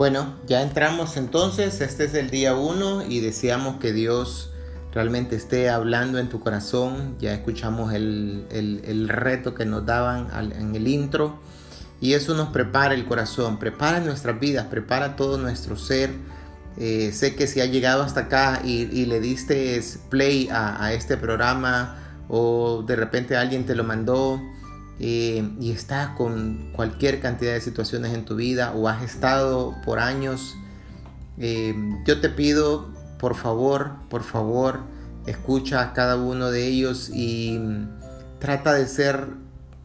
Bueno, ya entramos entonces, este es el día uno y deseamos que Dios realmente esté hablando en tu corazón. Ya escuchamos el, reto que nos daban en el intro y eso nos prepara el corazón, prepara nuestras vidas, prepara todo nuestro ser. Eh, sé que si ha llegado hasta acá y, le diste play a, este programa o de repente alguien te lo mandó eh, y estás con cualquier cantidad de situaciones en tu vida o has estado por años, eh, yo te pido, por favor, por favor, escucha a cada uno de ellos y trata de ser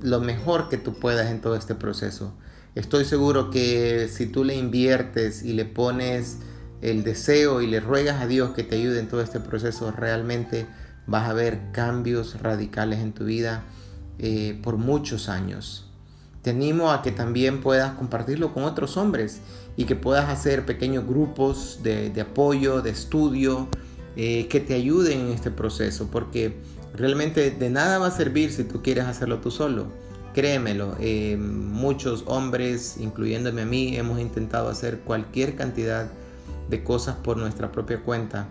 lo mejor que tú puedas en todo este proceso. Estoy seguro que si tú le inviertes y le pones el deseo y le ruegas a Dios que te ayude en todo este proceso, realmente vas a ver cambios radicales en tu vida eh, por muchos años. Te animo a que también puedas compartirlo con otros hombres y que puedas hacer pequeños grupos de, apoyo, de estudio, eh, que te ayuden en este proceso, porque realmente de nada va a servir si tú quieres hacerlo tú solo. Créemelo, eh, muchos hombres, incluyéndome a mí, hemos intentado hacer cualquier cantidad de cosas por nuestra propia cuenta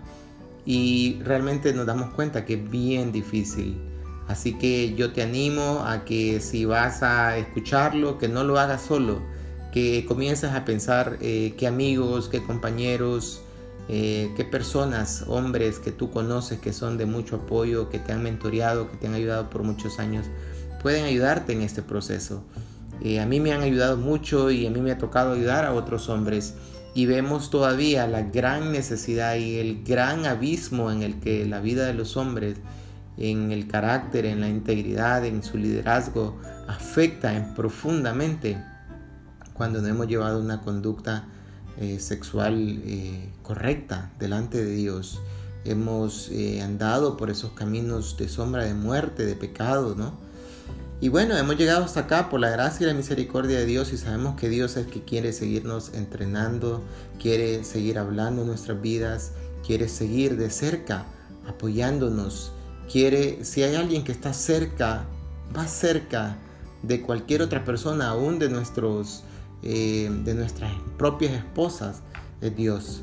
y realmente nos damos cuenta que es bien difícil. Así que yo te animo a que si vas a escucharlo, que no lo hagas solo, que comiences a pensar eh, qué amigos, qué compañeros, eh, qué personas, hombres que tú conoces que son de mucho apoyo, que te han mentoreado, que te han ayudado por muchos años, pueden ayudarte en este proceso. Eh, a mí me han ayudado mucho y a mí me ha tocado ayudar a otros hombres y vemos todavía la gran necesidad y el gran abismo en el que la vida de los hombres en el carácter, en la integridad, en su liderazgo, afecta en profundamente cuando no hemos llevado una conducta eh, sexual eh, correcta delante de Dios. Hemos eh, andado por esos caminos de sombra de muerte, de pecado, ¿no? Y bueno, hemos llegado hasta acá por la gracia y la misericordia de Dios y sabemos que Dios es que quiere seguirnos entrenando, quiere seguir hablando en nuestras vidas, quiere seguir de cerca apoyándonos, quiere, si hay alguien que está cerca, más cerca de cualquier otra persona, aún de, nuestros, eh, de nuestras propias esposas, es Dios.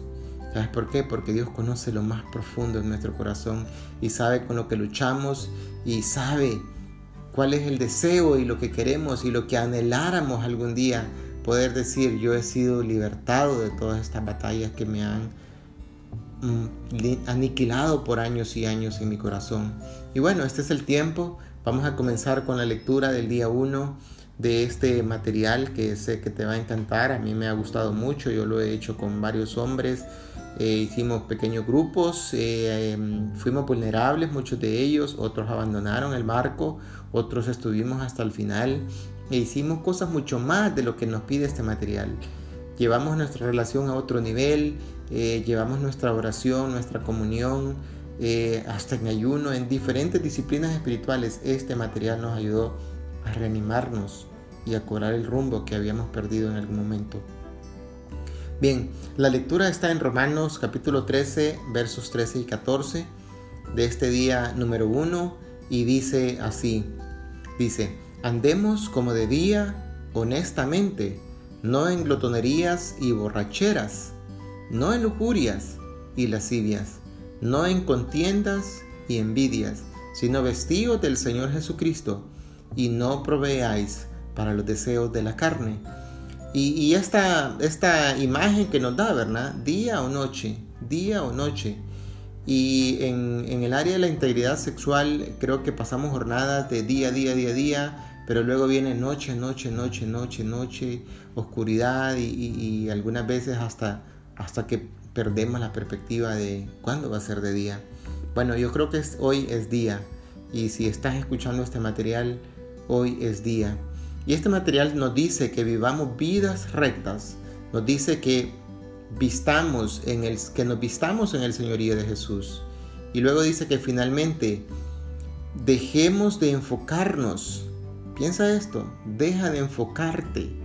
¿Sabes por qué? Porque Dios conoce lo más profundo de nuestro corazón y sabe con lo que luchamos y sabe cuál es el deseo y lo que queremos y lo que anheláramos algún día poder decir yo he sido libertado de todas estas batallas que me han aniquilado por años y años en mi corazón. Y bueno, este es el tiempo. Vamos a comenzar con la lectura del día 1 de este material que sé que te va a encantar. A mí me ha gustado mucho, yo lo he hecho con varios hombres. Eh, hicimos pequeños grupos, eh, em, fuimos vulnerables, muchos de ellos, otros abandonaron el marco, otros estuvimos hasta el final e hicimos cosas mucho más de lo que nos pide este material. Llevamos nuestra relación a otro nivel, eh, llevamos nuestra oración, nuestra comunión, eh, hasta en ayuno, en diferentes disciplinas espirituales. Este material nos ayudó a reanimarnos y a cobrar el rumbo que habíamos perdido en algún momento. Bien, la lectura está en Romanos capítulo 13, versos 13 y 14 de este día número 1 y dice así, dice, andemos como de día honestamente, no en glotonerías y borracheras no en lujurias y lascivias, no en contiendas y envidias, sino vestidos del Señor Jesucristo, y no proveáis para los deseos de la carne. Y, esta, esta imagen que nos da, ¿verdad? Día o noche, día o noche. Y en, en, el área de la integridad sexual creo que pasamos jornadas de día, día, día, día, pero luego viene noche, noche, noche, noche, noche, oscuridad y, algunas veces hasta hasta que perdemos la perspectiva de cuándo va a ser de día. Bueno, yo creo que hoy es día y si estás escuchando este material, hoy es día. Y este material nos dice que vivamos vidas rectas, nos dice que vistamos en el que nos vistamos en el señorío de Jesús. Y luego dice que finalmente dejemos de enfocarnos. Piensa esto, deja de enfocarte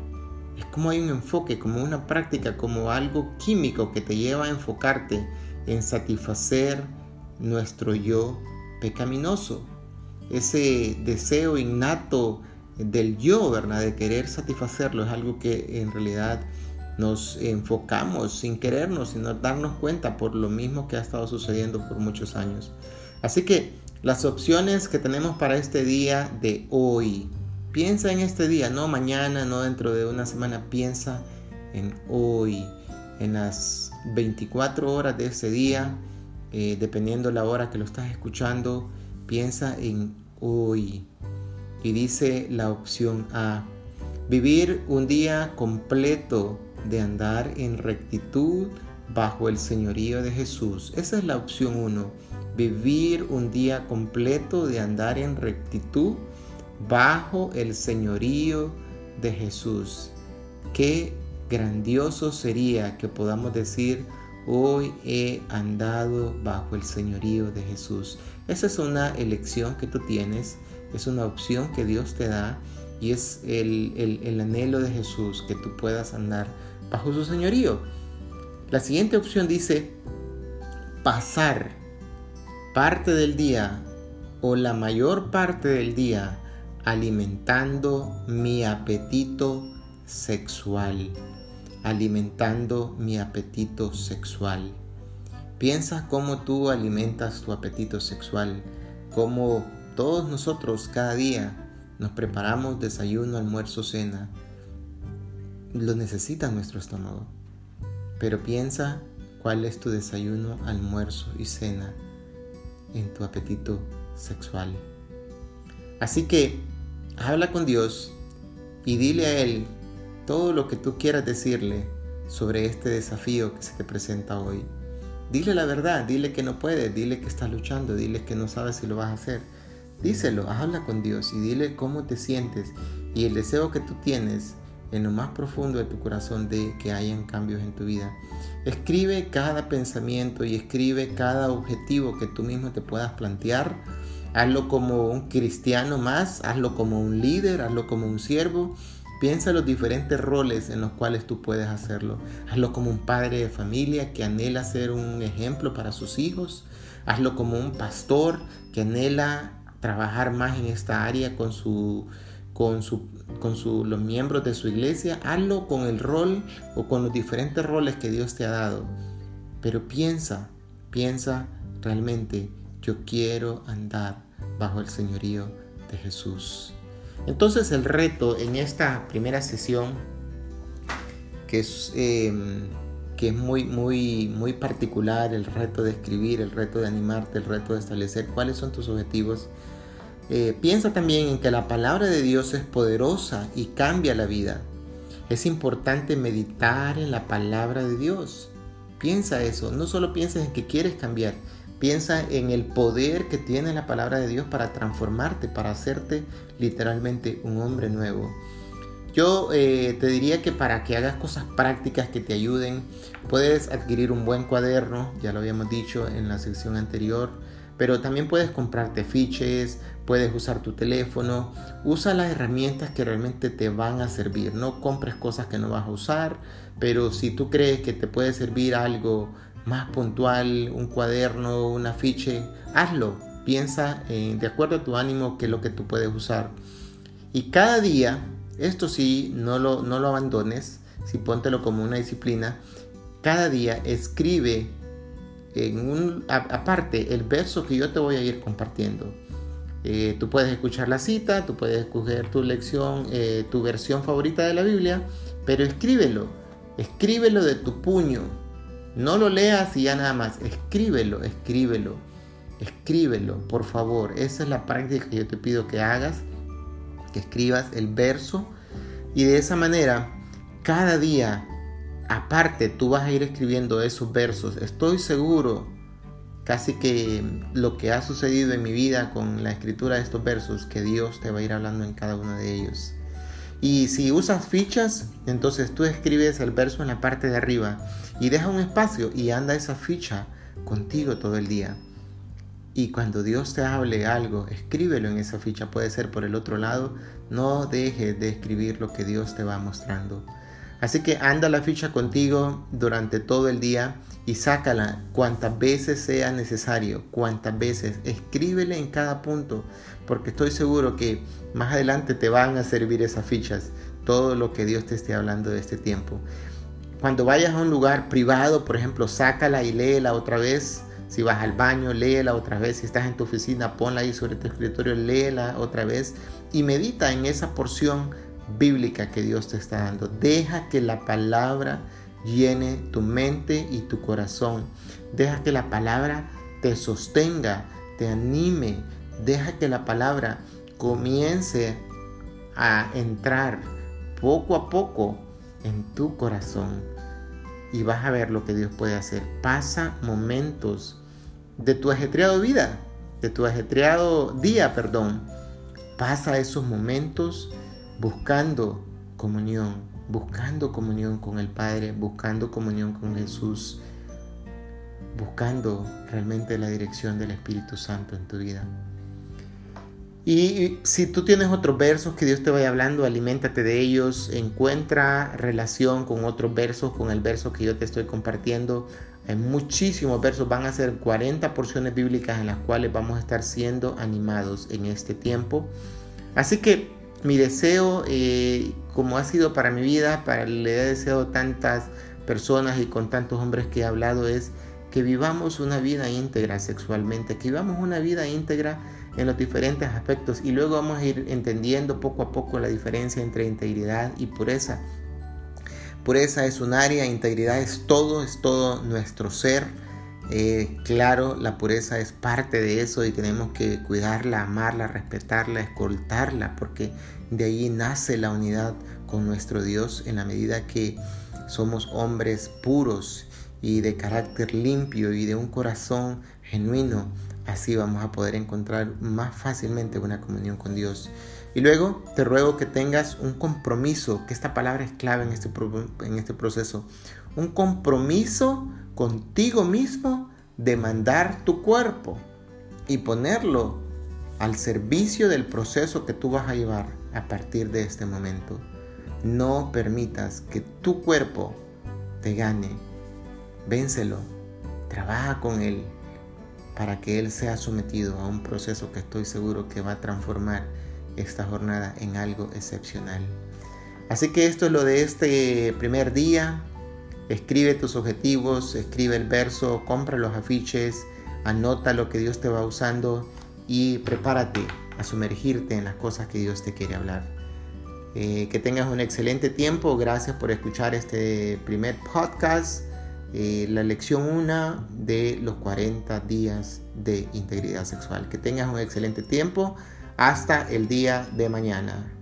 es como hay un enfoque, como una práctica, como algo químico que te lleva a enfocarte en satisfacer nuestro yo pecaminoso. Ese deseo innato del yo, ¿verdad? De querer satisfacerlo es algo que en realidad nos enfocamos sin querernos, sin darnos cuenta por lo mismo que ha estado sucediendo por muchos años. Así que las opciones que tenemos para este día de hoy, piensa en este día, no mañana, no dentro de una semana, piensa en hoy, en las 24 horas de ese día, eh, dependiendo la hora que lo estás escuchando, piensa en hoy. Y dice la opción A, vivir un día completo de andar en rectitud bajo el señorío de Jesús. Esa es la opción 1. Vivir un día completo de andar en rectitud bajo el señorío de Jesús. Qué grandioso sería que podamos decir, hoy he andado bajo el señorío de Jesús. Esa es una elección que tú tienes, es una opción que Dios te da y es el, el anhelo de Jesús que tú puedas andar bajo su señorío. La siguiente opción dice pasar parte del día o la mayor parte del día alimentando mi apetito sexual. Alimentando mi apetito sexual. Piensa cómo tú alimentas tu apetito sexual, cómo todos nosotros cada día nos preparamos desayuno, almuerzo, cena lo necesita nuestro estómago. Pero piensa cuál es tu desayuno, almuerzo y cena en tu apetito sexual. Así que habla con Dios y dile a Él todo lo que tú quieras decirle sobre este desafío que se te presenta hoy. Dile la verdad, dile que no puedes, dile que estás luchando, dile que no sabes si lo vas a hacer. Díselo, habla con Dios y dile cómo te sientes y el deseo que tú tienes en lo más profundo de tu corazón de que hayan cambios en tu vida. Escribe cada pensamiento y escribe cada objetivo que tú mismo te puedas plantear. Hazlo como un cristiano más, hazlo como un líder, hazlo como un siervo. Piensa los diferentes roles en los cuales tú puedes hacerlo. Hazlo como un padre de familia que anhela ser un ejemplo para sus hijos. Hazlo como un pastor que anhela trabajar más en esta área con con, su, con los miembros de su iglesia, hazlo con el rol o con los diferentes roles que Dios te ha dado. Pero piensa, piensa realmente, yo quiero andar bajo el señorío de Jesús. Entonces el reto en esta primera sesión, que es, em, que es muy, muy, muy particular, el reto de escribir, el reto de animarte, el reto de establecer cuáles son tus objetivos, eh, piensa también en que la palabra de Dios es poderosa y cambia la vida. Es importante meditar en la palabra de Dios. Piensa eso, no solo pienses en que quieres cambiar, piensa en el poder que tiene la palabra de Dios para transformarte, para hacerte literalmente un hombre nuevo. Yo eh, te diría que para que hagas cosas prácticas que te ayuden, puedes adquirir un buen cuaderno, ya lo habíamos dicho en la sección anterior, pero también puedes comprarte fiches, puedes usar tu teléfono, usa las herramientas que realmente te van a servir, no compres cosas que no vas a usar, pero si tú crees que te puede servir algo más puntual, un cuaderno, un afiche, hazlo, piensa de acuerdo a tu ánimo qué es lo que tú puedes usar. Y cada día, esto sí, no lo, no lo abandones, si póntelo como una disciplina, cada día escribe en un, aparte el verso que yo te voy a ir compartiendo. Eh, tú puedes escuchar la cita, tú puedes escoger tu lección, eh, tu versión favorita de la Biblia, pero escríbelo, escríbelo de tu puño. No lo leas y ya nada más, escríbelo, escríbelo, escríbelo, por favor. Esa es la práctica que yo te pido que hagas, que escribas el verso y de esa manera cada día aparte tú vas a ir escribiendo esos versos. Estoy seguro, casi que lo que ha sucedido en mi vida con la escritura de estos versos, que Dios te va a ir hablando en cada uno de ellos. Y si usas fichas, entonces tú escribes el verso en la parte de arriba y deja un espacio y anda esa ficha contigo todo el día. Y cuando Dios te hable algo, escríbelo en esa ficha. Puede ser por el otro lado. No dejes de escribir lo que Dios te va mostrando. Así que anda la ficha contigo durante todo el día y sácala cuantas veces sea necesario, cuantas veces. Escríbele en cada punto, porque estoy seguro que más adelante te van a servir esas fichas, todo lo que Dios te esté hablando de este tiempo. cuando vayas a un lugar privado, por ejemplo, sácala y léela otra vez. Si vas al baño, léela otra vez. Si estás en tu oficina, ponla ahí sobre tu escritorio, léela otra vez. Y medita en esa porción bíblica que Dios te está dando. Deja que la palabra llene tu mente y tu corazón. Deja que la palabra te sostenga, te anime. Deja que la palabra comience a entrar poco a poco en tu corazón y vas a ver lo que Dios puede hacer. Pasa momentos de tu ajetreado vida, de tu ajetreado día, perdón. Pasa esos momentos buscando comunión, buscando comunión con el Padre, buscando comunión con Jesús, buscando realmente la dirección del Espíritu Santo en tu vida. Y si tú tienes otros versos que Dios te vaya hablando, aliméntate de ellos, encuentra relación con otros versos, con el verso que yo te estoy compartiendo. Hay muchísimos versos, van a ser 40 porciones bíblicas en las cuales vamos a estar siendo animados en este tiempo. Así que mi deseo, eh, como ha sido para mi vida, para le he deseado tantas personas y con tantos hombres que he hablado, es que vivamos una vida íntegra sexualmente, que vivamos una vida íntegra en los diferentes aspectos y luego vamos a ir entendiendo poco a poco la diferencia entre integridad y pureza. Pureza es un área, integridad es todo, es todo nuestro ser. Eh, claro, la pureza es parte de eso y tenemos que cuidarla, amarla, respetarla, escoltarla, porque de ahí nace la unidad con nuestro Dios en la medida que somos hombres puros y de carácter limpio y de un corazón genuino Así vamos a poder encontrar más fácilmente una comunión con Dios. Y luego te ruego que tengas un compromiso, que esta palabra es clave en este, en este proceso, un compromiso contigo mismo de mandar tu cuerpo y ponerlo al servicio del proceso que tú vas a llevar a partir de este momento. No permitas que tu cuerpo te gane. Vénselo. Trabaja con él para que Él sea sometido a un proceso que estoy seguro que va a transformar esta jornada en algo excepcional. Así que esto es lo de este primer día. Escribe tus objetivos, escribe el verso, compra los afiches, anota lo que Dios te va usando y prepárate a sumergirte en las cosas que Dios te quiere hablar. Eh, que tengas un excelente tiempo. Gracias por escuchar este primer podcast. Eh, la lección 1 de los 40 días de integridad sexual. Que tengas un excelente tiempo. Hasta el día de mañana.